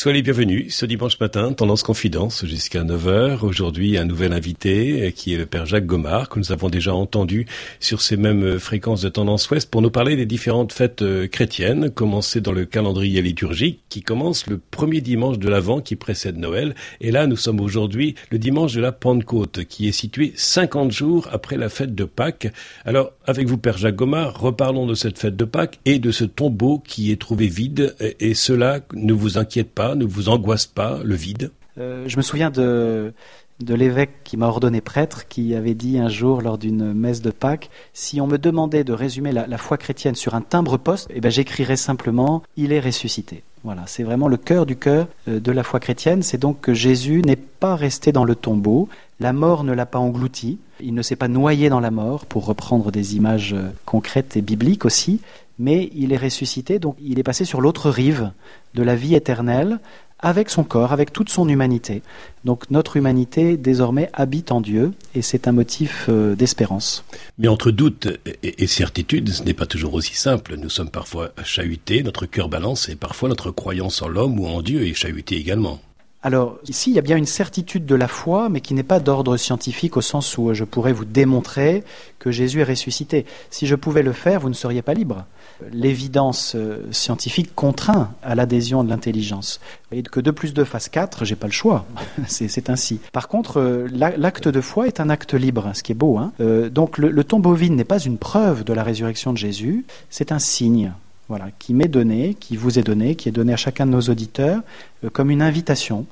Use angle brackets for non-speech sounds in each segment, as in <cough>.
Soyez les bienvenus ce dimanche matin, Tendance Confidence jusqu'à 9h. Aujourd'hui, un nouvel invité euh, qui est le Père Jacques Gomard, que nous avons déjà entendu sur ces mêmes euh, fréquences de Tendance Ouest pour nous parler des différentes fêtes euh, chrétiennes, commencées dans le calendrier liturgique qui commence le premier dimanche de l'Avent qui précède Noël. Et là, nous sommes aujourd'hui le dimanche de la Pentecôte qui est situé 50 jours après la fête de Pâques. Alors, avec vous, Père Jacques Gomard, reparlons de cette fête de Pâques et de ce tombeau qui est trouvé vide et cela ne vous inquiète pas ne vous angoisse pas le vide euh, Je me souviens de, de l'évêque qui m'a ordonné prêtre, qui avait dit un jour lors d'une messe de Pâques, si on me demandait de résumer la, foi chrétienne sur un timbre-poste, eh ben j'écrirais simplement il est ressuscité. Voilà, c'est vraiment le cœur du cœur euh, de la foi chrétienne, c'est donc que Jésus n'est pas resté dans le tombeau, la mort ne l'a pas englouti, il ne s'est pas noyé dans la mort, pour reprendre des images euh, concrètes et bibliques aussi, mais il est ressuscité, donc il est passé sur l'autre rive de la vie éternelle, avec son corps, avec toute son humanité. Donc notre humanité désormais habite en Dieu et c'est un motif euh, d'espérance. Mais entre doute et, certitude, ce n'est pas toujours aussi simple. Nous sommes parfois chahutés, notre cœur balance et parfois notre croyance en l'homme ou en Dieu est chahutée également. Alors ici, il y a bien une certitude de la foi, mais qui n'est pas d'ordre scientifique au sens où je pourrais vous démontrer que Jésus est ressuscité. Si je pouvais le faire, vous ne seriez pas libre. L'évidence euh, scientifique contraint à l'adhésion de l'intelligence. Et que 2 plus 2 fasse 4, j'ai pas le choix. <laughs> c'est ainsi. Par contre, euh, l'acte de foi est un acte libre, ce qui est beau. Hein. Euh, donc le, le tombeau vide n'est pas une preuve de la résurrection de Jésus, c'est un signe voilà, qui m'est donné, qui vous est donné, qui est donné à chacun de nos auditeurs, euh, comme une invitation.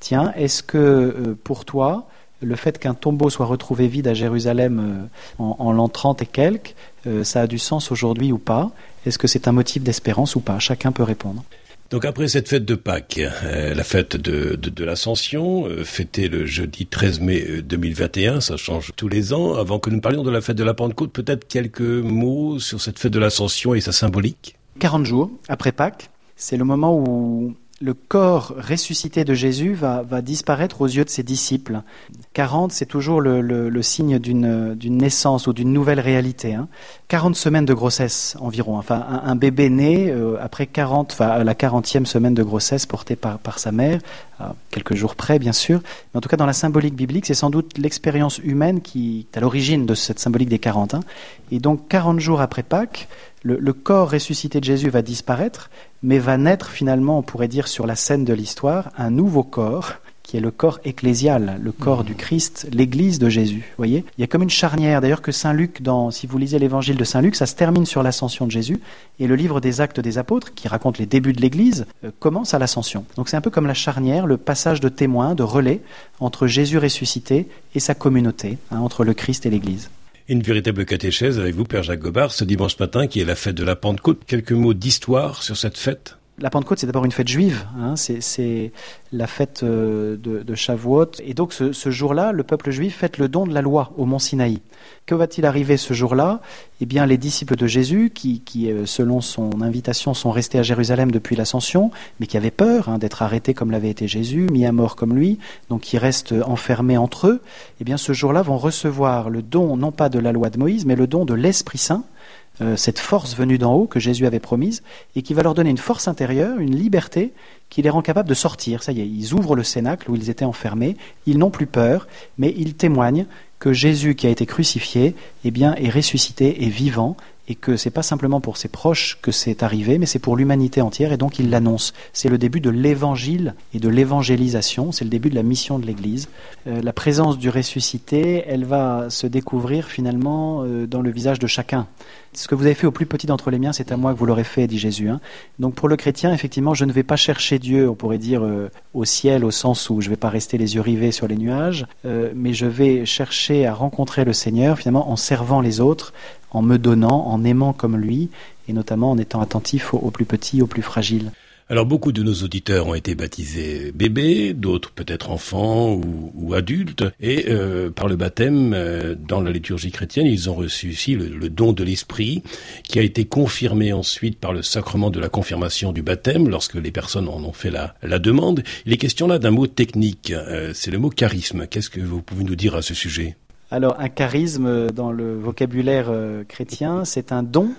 Tiens, est-ce que euh, pour toi, le fait qu'un tombeau soit retrouvé vide à Jérusalem euh, en, l'an 30 et quelques, ça a du sens aujourd'hui ou pas? Est-ce que c'est un motif d'espérance ou pas? Chacun peut répondre. Donc après cette fête de Pâques, la fête de, de, de l'Ascension, fêtée le jeudi 13 mai 2021, ça change tous les ans. Avant que nous parlions de la fête de la Pentecôte, peut-être quelques mots sur cette fête de l'Ascension et sa symbolique? 40 jours après Pâques, c'est le moment où le corps ressuscité de Jésus va, disparaître aux yeux de ses disciples. 40, c'est toujours le, signe d'une naissance ou d'une nouvelle réalité. Hein. 40 semaines de grossesse environ. Enfin, un, bébé né euh, après 40, enfin, la 40e semaine de grossesse portée par, sa mère, quelques jours près bien sûr. Mais en tout cas, dans la symbolique biblique, c'est sans doute l'expérience humaine qui est à l'origine de cette symbolique des 40. Hein. Et donc, 40 jours après Pâques, le, corps ressuscité de Jésus va disparaître, mais va naître finalement, on pourrait dire sur la scène de l'histoire, un nouveau corps qui est le corps ecclésial, le corps du Christ, l'Église de Jésus. Vous voyez, il y a comme une charnière. D'ailleurs, que Saint Luc, dans, si vous lisez l'Évangile de Saint Luc, ça se termine sur l'ascension de Jésus, et le livre des Actes des Apôtres, qui raconte les débuts de l'Église, euh, commence à l'ascension. Donc c'est un peu comme la charnière, le passage de témoin, de relais entre Jésus ressuscité et sa communauté, hein, entre le Christ et l'Église. Une véritable catéchèse avec vous, Père Jacques Gobard, ce dimanche matin qui est la fête de la Pentecôte. Quelques mots d'histoire sur cette fête? La Pentecôte, c'est d'abord une fête juive, hein, c'est la fête euh, de, Shavuot. Et donc ce, jour-là, le peuple juif fête le don de la loi au mont Sinaï. Que va-t-il arriver ce jour-là? Eh bien, les disciples de Jésus, qui, euh, selon son invitation, sont restés à Jérusalem depuis l'ascension, mais qui avaient peur hein, d'être arrêtés comme l'avait été Jésus, mis à mort comme lui, donc qui restent enfermés entre eux, eh bien, ce jour-là vont recevoir le don, non pas de la loi de Moïse, mais le don de l'Esprit Saint, euh, cette force venue d'en haut que Jésus avait promise et qui va leur donner une force intérieure, une liberté qui les rend capables de sortir. Ça y est, ils ouvrent le cénacle où ils étaient enfermés, ils n'ont plus peur, mais ils témoignent que Jésus qui a été crucifié eh bien, est ressuscité et vivant et que c'est pas simplement pour ses proches que c'est arrivé, mais c'est pour l'humanité entière, et donc il l'annonce. C'est le début de l'évangile et de l'évangélisation, c'est le début de la mission de l'Église. Euh, la présence du ressuscité, elle va se découvrir finalement euh, dans le visage de chacun. Ce que vous avez fait au plus petit d'entre les miens, c'est à moi que vous l'aurez fait, dit Jésus. Hein. Donc pour le chrétien, effectivement, je ne vais pas chercher Dieu, on pourrait dire, euh, au ciel, au sens où je ne vais pas rester les yeux rivés sur les nuages, mais je vais chercher à rencontrer le Seigneur, finalement, en servant les autres, en me donnant, en aimant comme lui, et notamment en étant attentif aux, plus petits, aux plus fragiles. Alors beaucoup de nos auditeurs ont été baptisés bébés, d'autres peut-être enfants ou, adultes, et euh, par le baptême, euh, dans la liturgie chrétienne, ils ont reçu aussi le, don de l'esprit, qui a été confirmé ensuite par le sacrement de la confirmation du baptême, lorsque les personnes en ont fait la, demande. Il est question là d'un mot technique, euh, c'est le mot charisme. Qu'est-ce que vous pouvez nous dire à ce sujet? Alors un charisme dans le vocabulaire euh, chrétien, c'est un don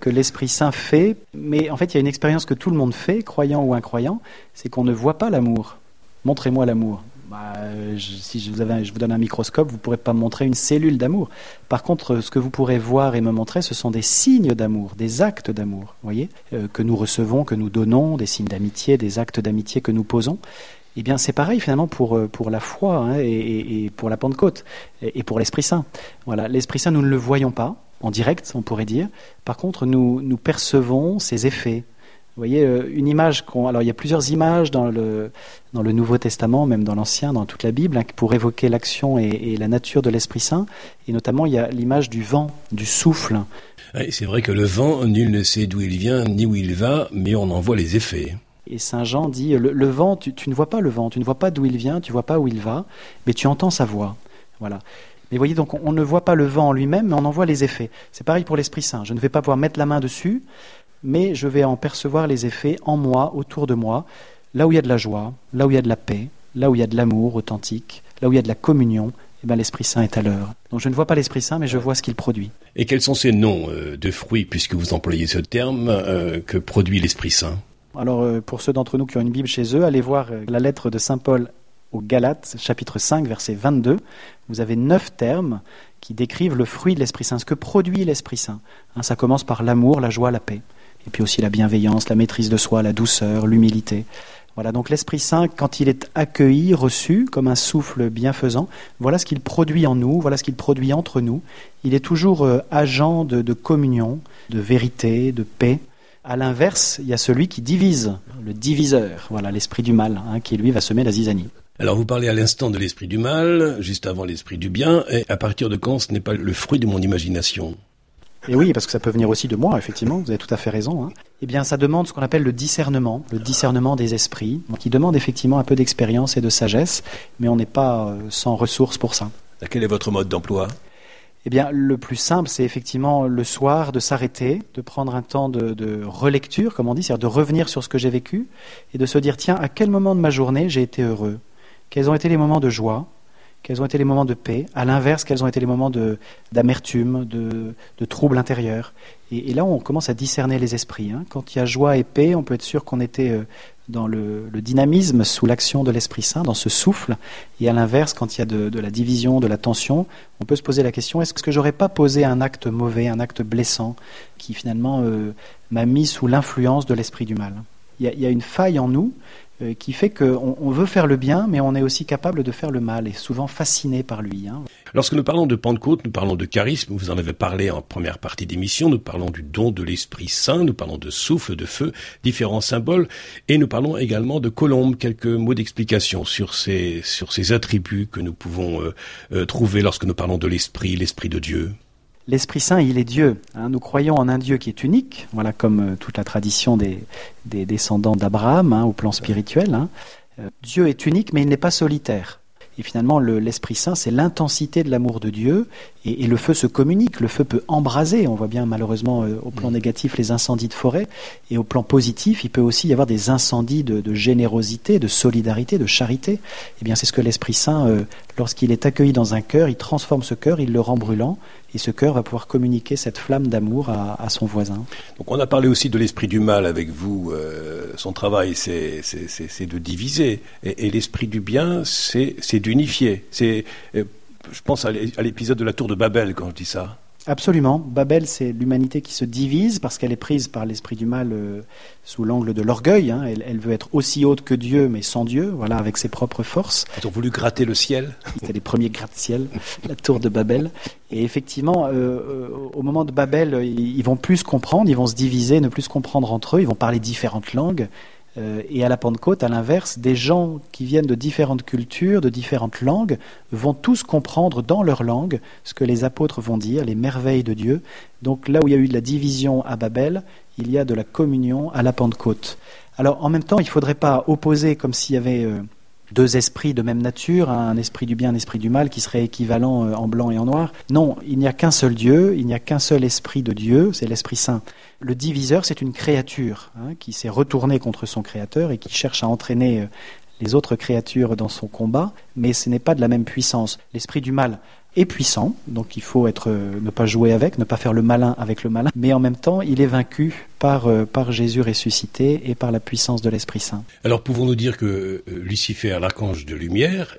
que l'Esprit Saint fait, mais en fait il y a une expérience que tout le monde fait, croyant ou incroyant, c'est qu'on ne voit pas l'amour. Montrez-moi l'amour. Bah, si je vous, donne un microscope, vous ne pourrez pas me montrer une cellule d'amour. Par contre, ce que vous pourrez voir et me montrer, ce sont des signes d'amour, des actes d'amour, voyez, euh, que nous recevons, que nous donnons, des signes d'amitié, des actes d'amitié que nous posons. Eh bien, c'est pareil finalement pour, euh, pour la foi hein, et, pour la Pentecôte et, et pour l'Esprit Saint. Voilà, l'Esprit Saint, nous ne le voyons pas en direct, on pourrait dire. Par contre, nous, nous percevons ses effets, vous voyez, euh, une image qu'on. Alors, il y a plusieurs images dans le, dans le Nouveau Testament, même dans l'Ancien, dans toute la Bible, hein, pour évoquer l'action et, la nature de l'Esprit Saint. Et notamment, il y a l'image du vent, du souffle. c'est vrai que le vent, nul ne sait d'où il vient ni où il va, mais on en voit les effets. Et Saint Jean dit le, vent, tu, ne vois pas le vent, tu ne vois pas d'où il vient, tu ne vois pas où il va, mais tu entends sa voix. Voilà. Mais voyez, donc on ne voit pas le vent en lui-même, mais on en voit les effets. C'est pareil pour l'Esprit Saint. Je ne vais pas pouvoir mettre la main dessus, mais je vais en percevoir les effets en moi, autour de moi, là où il y a de la joie, là où il y a de la paix, là où il y a de l'amour authentique, là où il y a de la communion, eh ben, l'Esprit Saint est à l'heure. Donc je ne vois pas l'Esprit Saint, mais je vois ce qu'il produit. Et quels sont ces noms euh, de fruits, puisque vous employez ce terme, euh, que produit l'Esprit Saint? Alors euh, pour ceux d'entre nous qui ont une Bible chez eux, allez voir la lettre de Saint Paul aux Galates, chapitre 5, verset 22. Vous avez neuf termes qui décrivent le fruit de l'Esprit Saint, ce que produit l'Esprit Saint. Hein, ça commence par l'amour, la joie, la paix et puis aussi la bienveillance, la maîtrise de soi, la douceur, l'humilité. Voilà, donc l'Esprit Saint, quand il est accueilli, reçu comme un souffle bienfaisant, voilà ce qu'il produit en nous, voilà ce qu'il produit entre nous. Il est toujours euh, agent de, communion, de vérité, de paix. À l'inverse, il y a celui qui divise, le diviseur, voilà l'esprit du mal, hein, qui lui va semer la zizanie. Alors vous parlez à l'instant de l'esprit du mal, juste avant l'esprit du bien, et à partir de quand ce n'est pas le fruit de mon imagination? Et oui, parce que ça peut venir aussi de moi, effectivement, vous avez tout à fait raison. Hein. Eh bien, ça demande ce qu'on appelle le discernement, le discernement des esprits, qui demande effectivement un peu d'expérience et de sagesse, mais on n'est pas euh, sans ressources pour ça. Quel est votre mode d'emploi? Eh bien, le plus simple, c'est effectivement le soir de s'arrêter, de prendre un temps de, relecture, comme on dit, c'est-à-dire de revenir sur ce que j'ai vécu et de se dire tiens, à quel moment de ma journée j'ai été heureux? Quels ont été les moments de joie? Quels ont été les moments de paix, à l'inverse, quels ont été les moments d'amertume, de, de, trouble intérieur? Et, là, on commence à discerner les esprits. Hein. Quand il y a joie et paix, on peut être sûr qu'on était euh, dans le, dynamisme sous l'action de l'Esprit Saint, dans ce souffle. Et à l'inverse, quand il y a de, la division, de la tension, on peut se poser la question est-ce que j'aurais pas posé un acte mauvais, un acte blessant, qui finalement euh, m'a mis sous l'influence de l'esprit du mal? Il y, a, une faille en nous euh, qui fait qu'on on veut faire le bien, mais on est aussi capable de faire le mal, et souvent fasciné par lui. Hein. Lorsque nous parlons de Pentecôte, nous parlons de charisme, vous en avez parlé en première partie d'émission, nous parlons du don de l'Esprit Saint, nous parlons de souffle, de feu, différents symboles, et nous parlons également de colombe, quelques mots d'explication sur ces, sur ces attributs que nous pouvons euh, euh, trouver lorsque nous parlons de l'Esprit, l'Esprit de Dieu. L'Esprit Saint, il est Dieu. Hein. nous croyons en un Dieu qui est unique, voilà comme euh, toute la tradition des, descendants d'Abraham hein, au plan spirituel. Hein. Euh, Dieu est unique, mais il n'est pas solitaire. Et finalement, l'Esprit Saint, c'est l'intensité de l'amour de Dieu. Et, le feu se communique. Le feu peut embraser. On voit bien malheureusement euh, au plan mm. négatif les incendies de forêt. Et au plan positif, il peut aussi y avoir des incendies de, générosité, de solidarité, de charité. Eh bien, c'est ce que l'Esprit Saint, euh, lorsqu'il est accueilli dans un cœur, il transforme ce cœur, il le rend brûlant. Et ce cœur va pouvoir communiquer cette flamme d'amour à, son voisin. Donc on a parlé aussi de l'esprit du mal avec vous. Euh, son travail, c'est de diviser. Et, et l'esprit du bien, c'est d'unifier. C'est je pense à l'épisode de la tour de Babel quand je dis ça. Absolument. Babel, c'est l'humanité qui se divise parce qu'elle est prise par l'esprit du mal euh, sous l'angle de l'orgueil. Hein. Elle, veut être aussi haute que Dieu, mais sans Dieu, voilà, avec ses propres forces. Ils ont voulu gratter le ciel. C'était les premiers gratte-ciel, <laughs> la tour de Babel. Et effectivement, euh, euh, au moment de Babel, ils, ils vont plus se comprendre, ils vont se diviser, ne plus se comprendre entre eux, ils vont parler différentes langues. Euh, et à la Pentecôte, à l'inverse, des gens qui viennent de différentes cultures, de différentes langues, vont tous comprendre dans leur langue ce que les apôtres vont dire, les merveilles de Dieu. Donc là où il y a eu de la division à Babel, il y a de la communion à la Pentecôte. Alors en même temps, il ne faudrait pas opposer comme s'il y avait... Euh, deux esprits de même nature, un esprit du bien, un esprit du mal, qui serait équivalent euh, en blanc et en noir. Non, il n'y a qu'un seul Dieu, il n'y a qu'un seul esprit de Dieu, c'est l'Esprit Saint. Le diviseur, c'est une créature hein, qui s'est retournée contre son Créateur et qui cherche à entraîner euh, les autres créatures dans son combat, mais ce n'est pas de la même puissance. L'esprit du mal est puissant, donc il faut être, euh, ne pas jouer avec, ne pas faire le malin avec le malin, mais en même temps, il est vaincu par, euh, par Jésus ressuscité et par la puissance de l'Esprit Saint. Alors pouvons-nous dire que euh, Lucifer, l'archange de lumière,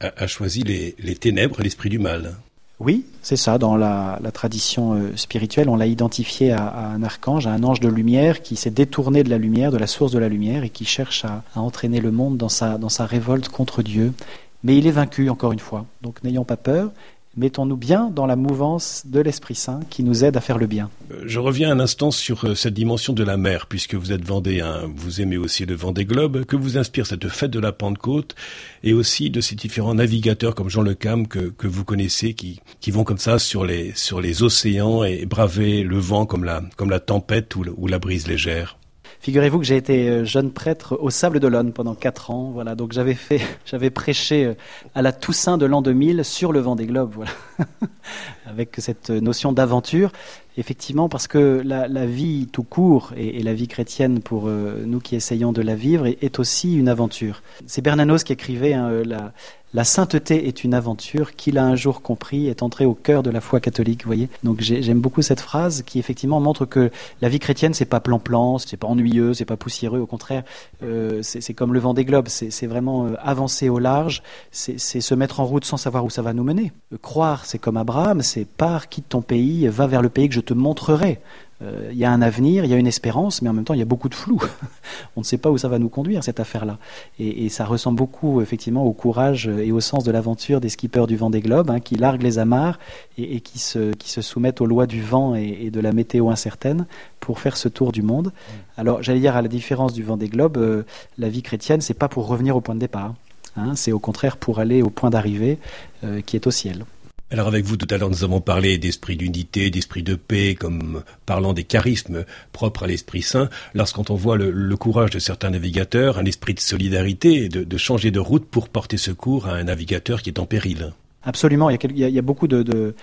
a, choisi les, les ténèbres, l'esprit du mal? Oui, c'est ça. Dans la, tradition spirituelle, on l'a identifié à, un archange, à un ange de lumière qui s'est détourné de la lumière, de la source de la lumière, et qui cherche à, à entraîner le monde dans sa, dans sa révolte contre Dieu. Mais il est vaincu, encore une fois. Donc n'ayons pas peur. Mettons-nous bien dans la mouvance de l'Esprit Saint qui nous aide à faire le bien. Euh, je reviens un instant sur euh, cette dimension de la mer, puisque vous êtes vendéen, vous aimez aussi le Vendée Globe. Que vous inspire cette fête de la Pentecôte et aussi de ces différents navigateurs comme Jean Le Cam que, vous connaissez, qui, vont comme ça sur les, océans et braver le vent comme la tempête ou la brise légère? Figurez-vous que j'ai été euh, jeune prêtre au Sable d'Olonne pendant quatre ans. Voilà, donc j'avais fait, <laughs> j'avais prêché euh, à la Toussaint de l'an 2000 sur le vent des globes, voilà, <laughs> avec cette notion d'aventure. Effectivement, parce que la, vie tout court et, la vie chrétienne pour euh, nous qui essayons de la vivre est, aussi une aventure. C'est Bernanos qui écrivait hein, la, la sainteté est une aventure qu'il a un jour compris, est entré au cœur de la foi catholique, vous voyez. Donc j'aime beaucoup cette phrase qui effectivement montre que la vie chrétienne c'est pas plan-plan, c'est pas ennuyeux, c'est pas poussiéreux, au contraire, euh, c'est comme le vent des globes, c'est vraiment euh, avancer au large, c'est se mettre en route sans savoir où ça va nous mener. Euh, croire, c'est comme Abraham, c'est pars, quitte ton pays, va vers le pays que je te montrerai. Euh, il y a un avenir, il y a une espérance, mais en même temps, il y a beaucoup de flou. <laughs> On ne sait pas où ça va nous conduire, cette affaire-là. Et, ça ressemble beaucoup, effectivement, au courage et au sens de l'aventure des skippers du vent des globes, hein, qui larguent les amarres et, qui, se, soumettent aux lois du vent et, de la météo incertaine pour faire ce tour du monde. Alors, j'allais dire, à la différence du vent des globes, euh, la vie chrétienne, c'est pas pour revenir au point de départ. Hein, c'est au contraire pour aller au point d'arrivée euh, qui est au ciel. Alors avec vous tout à l'heure nous avons parlé d'esprit d'unité, d'esprit de paix, comme parlant des charismes propres à l'Esprit Saint. Lorsqu'on voit le, courage de certains navigateurs, un esprit de solidarité, de, de changer de route pour porter secours à un navigateur qui est en péril. Absolument, il y a, beaucoup de,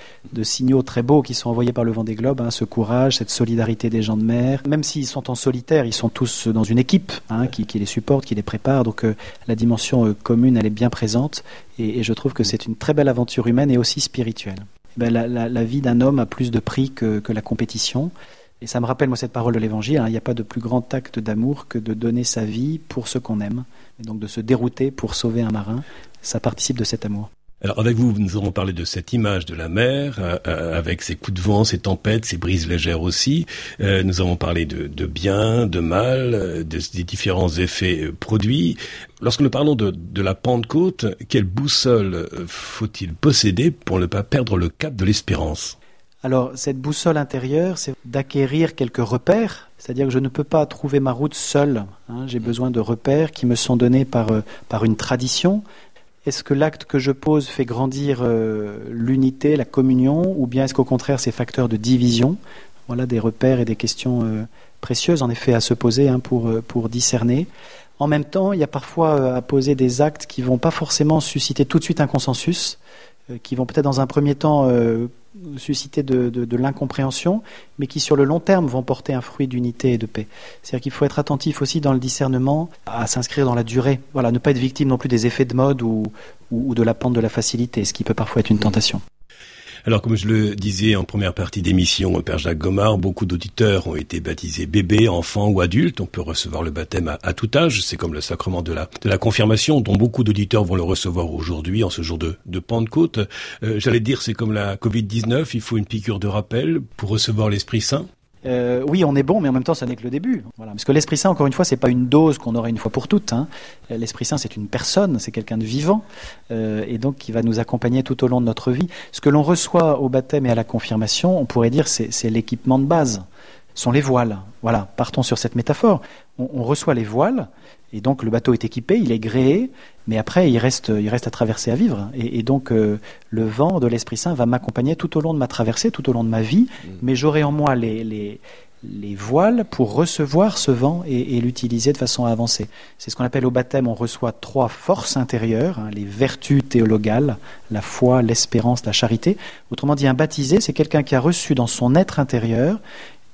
signaux très beaux qui sont envoyés par le vent des globes, hein, ce courage, cette solidarité des gens de mer. Même s'ils sont en solitaire, ils sont tous dans une équipe hein, qui, les supporte, qui les prépare. Donc euh, la dimension euh, commune, elle est bien présente. Et, je trouve que c'est une très belle aventure humaine et aussi spirituelle. Ben, la, vie d'un homme a plus de prix que, la compétition. Et ça me rappelle, moi, cette parole de l'Évangile. Hein, il n'y a pas de plus grand acte d'amour que de donner sa vie pour ceux qu'on aime. Et donc de se dérouter pour sauver un marin. Ça participe de cet amour. Alors avec vous, nous aurons parlé de cette image de la mer, euh, euh, avec ses coups de vent, ses tempêtes, ses brises légères aussi. Euh, nous avons parlé de, bien, de mal, des différents effets produits. Lorsque nous parlons de, la Pentecôte, quelle boussole faut-il posséder pour ne pas perdre le cap de l'espérance? Alors, cette boussole intérieure, c'est d'acquérir quelques repères, c'est-à-dire que je ne peux pas trouver ma route seule. Hein. J'ai besoin de repères qui me sont donnés par une tradition, est-ce que l'acte que je pose fait grandir euh, l'unité, la communion, ou bien est-ce qu'au contraire c'est facteur de division? Voilà des repères et des questions euh, précieuses en effet à se poser hein, pour, euh, pour discerner. En même temps, il y a parfois à poser des actes qui vont pas forcément susciter tout de suite un consensus, qui vont peut-être dans un premier temps susciter de, l'incompréhension, mais qui sur le long terme vont porter un fruit d'unité et de paix. C'est-à-dire qu'il faut être attentif aussi dans le discernement à s'inscrire dans la durée. Voilà, ne pas être victime non plus des effets de mode ou, ou de la pente de la facilité, ce qui peut parfois être une tentation. Alors, comme je le disais en première partie d'émission, Père Jacques Gomard, beaucoup d'auditeurs ont été baptisés bébés, enfants ou adultes. On peut recevoir le baptême à, tout âge. C'est comme le sacrement de la, confirmation, dont beaucoup d'auditeurs vont le recevoir aujourd'hui, en ce jour de, de Pentecôte. Euh, j'allais dire, c'est comme la Covid-19, il faut une piqûre de rappel pour recevoir l'Esprit Saint. Euh, oui, on est bon, mais en même temps, ça n'est que le début. Voilà. Parce que l'Esprit Saint, encore une fois, c'est pas une dose qu'on aura une fois pour toutes. Hein. L'Esprit Saint, c'est une personne, c'est quelqu'un de vivant, euh, et donc qui va nous accompagner tout au long de notre vie. Ce que l'on reçoit au baptême et à la confirmation, on pourrait dire, c'est l'équipement de base sont les voiles. Voilà, partons sur cette métaphore. On, reçoit les voiles, et donc le bateau est équipé, il est gréé, mais après il reste, il reste à traverser à vivre. Et, donc euh, le vent de l'Esprit Saint va m'accompagner tout au long de ma traversée, tout au long de ma vie, mm. mais j'aurai en moi les, les, les, voiles pour recevoir ce vent et, l'utiliser de façon avancée. C'est ce qu'on appelle au baptême, on reçoit trois forces intérieures, hein, les vertus théologales, la foi, l'espérance, la charité. Autrement dit, un baptisé, c'est quelqu'un qui a reçu dans son être intérieur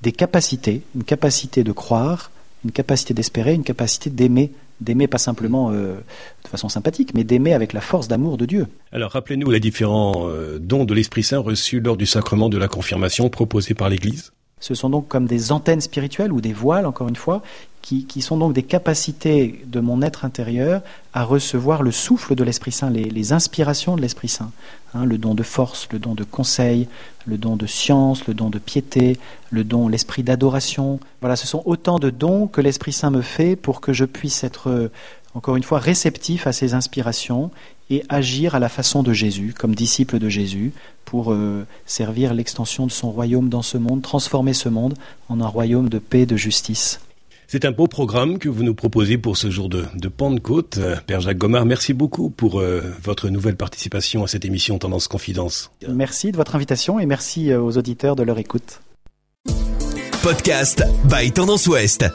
des capacités, une capacité de croire, une capacité d'espérer, une capacité d'aimer, d'aimer pas simplement euh, de façon sympathique, mais d'aimer avec la force d'amour de Dieu. Alors rappelez-nous les différents euh, dons de l'Esprit Saint reçus lors du sacrement de la confirmation proposé par l'Église. Ce sont donc comme des antennes spirituelles ou des voiles, encore une fois, qui, sont donc des capacités de mon être intérieur à recevoir le souffle de l'Esprit Saint, les, inspirations de l'Esprit Saint. Hein, le don de force, le don de conseil, le don de science, le don de piété, le don, l'esprit d'adoration. Voilà, ce sont autant de dons que l'Esprit Saint me fait pour que je puisse être, encore une fois, réceptif à ces inspirations et agir à la façon de Jésus, comme disciple de Jésus, pour euh, servir l'extension de son royaume dans ce monde, transformer ce monde en un royaume de paix de justice. C'est un beau programme que vous nous proposez pour ce jour de, de Pentecôte. Euh, Père Jacques Gomard, merci beaucoup pour euh, votre nouvelle participation à cette émission Tendance Confidence. Merci de votre invitation et merci aux auditeurs de leur écoute. Podcast by Tendance Ouest.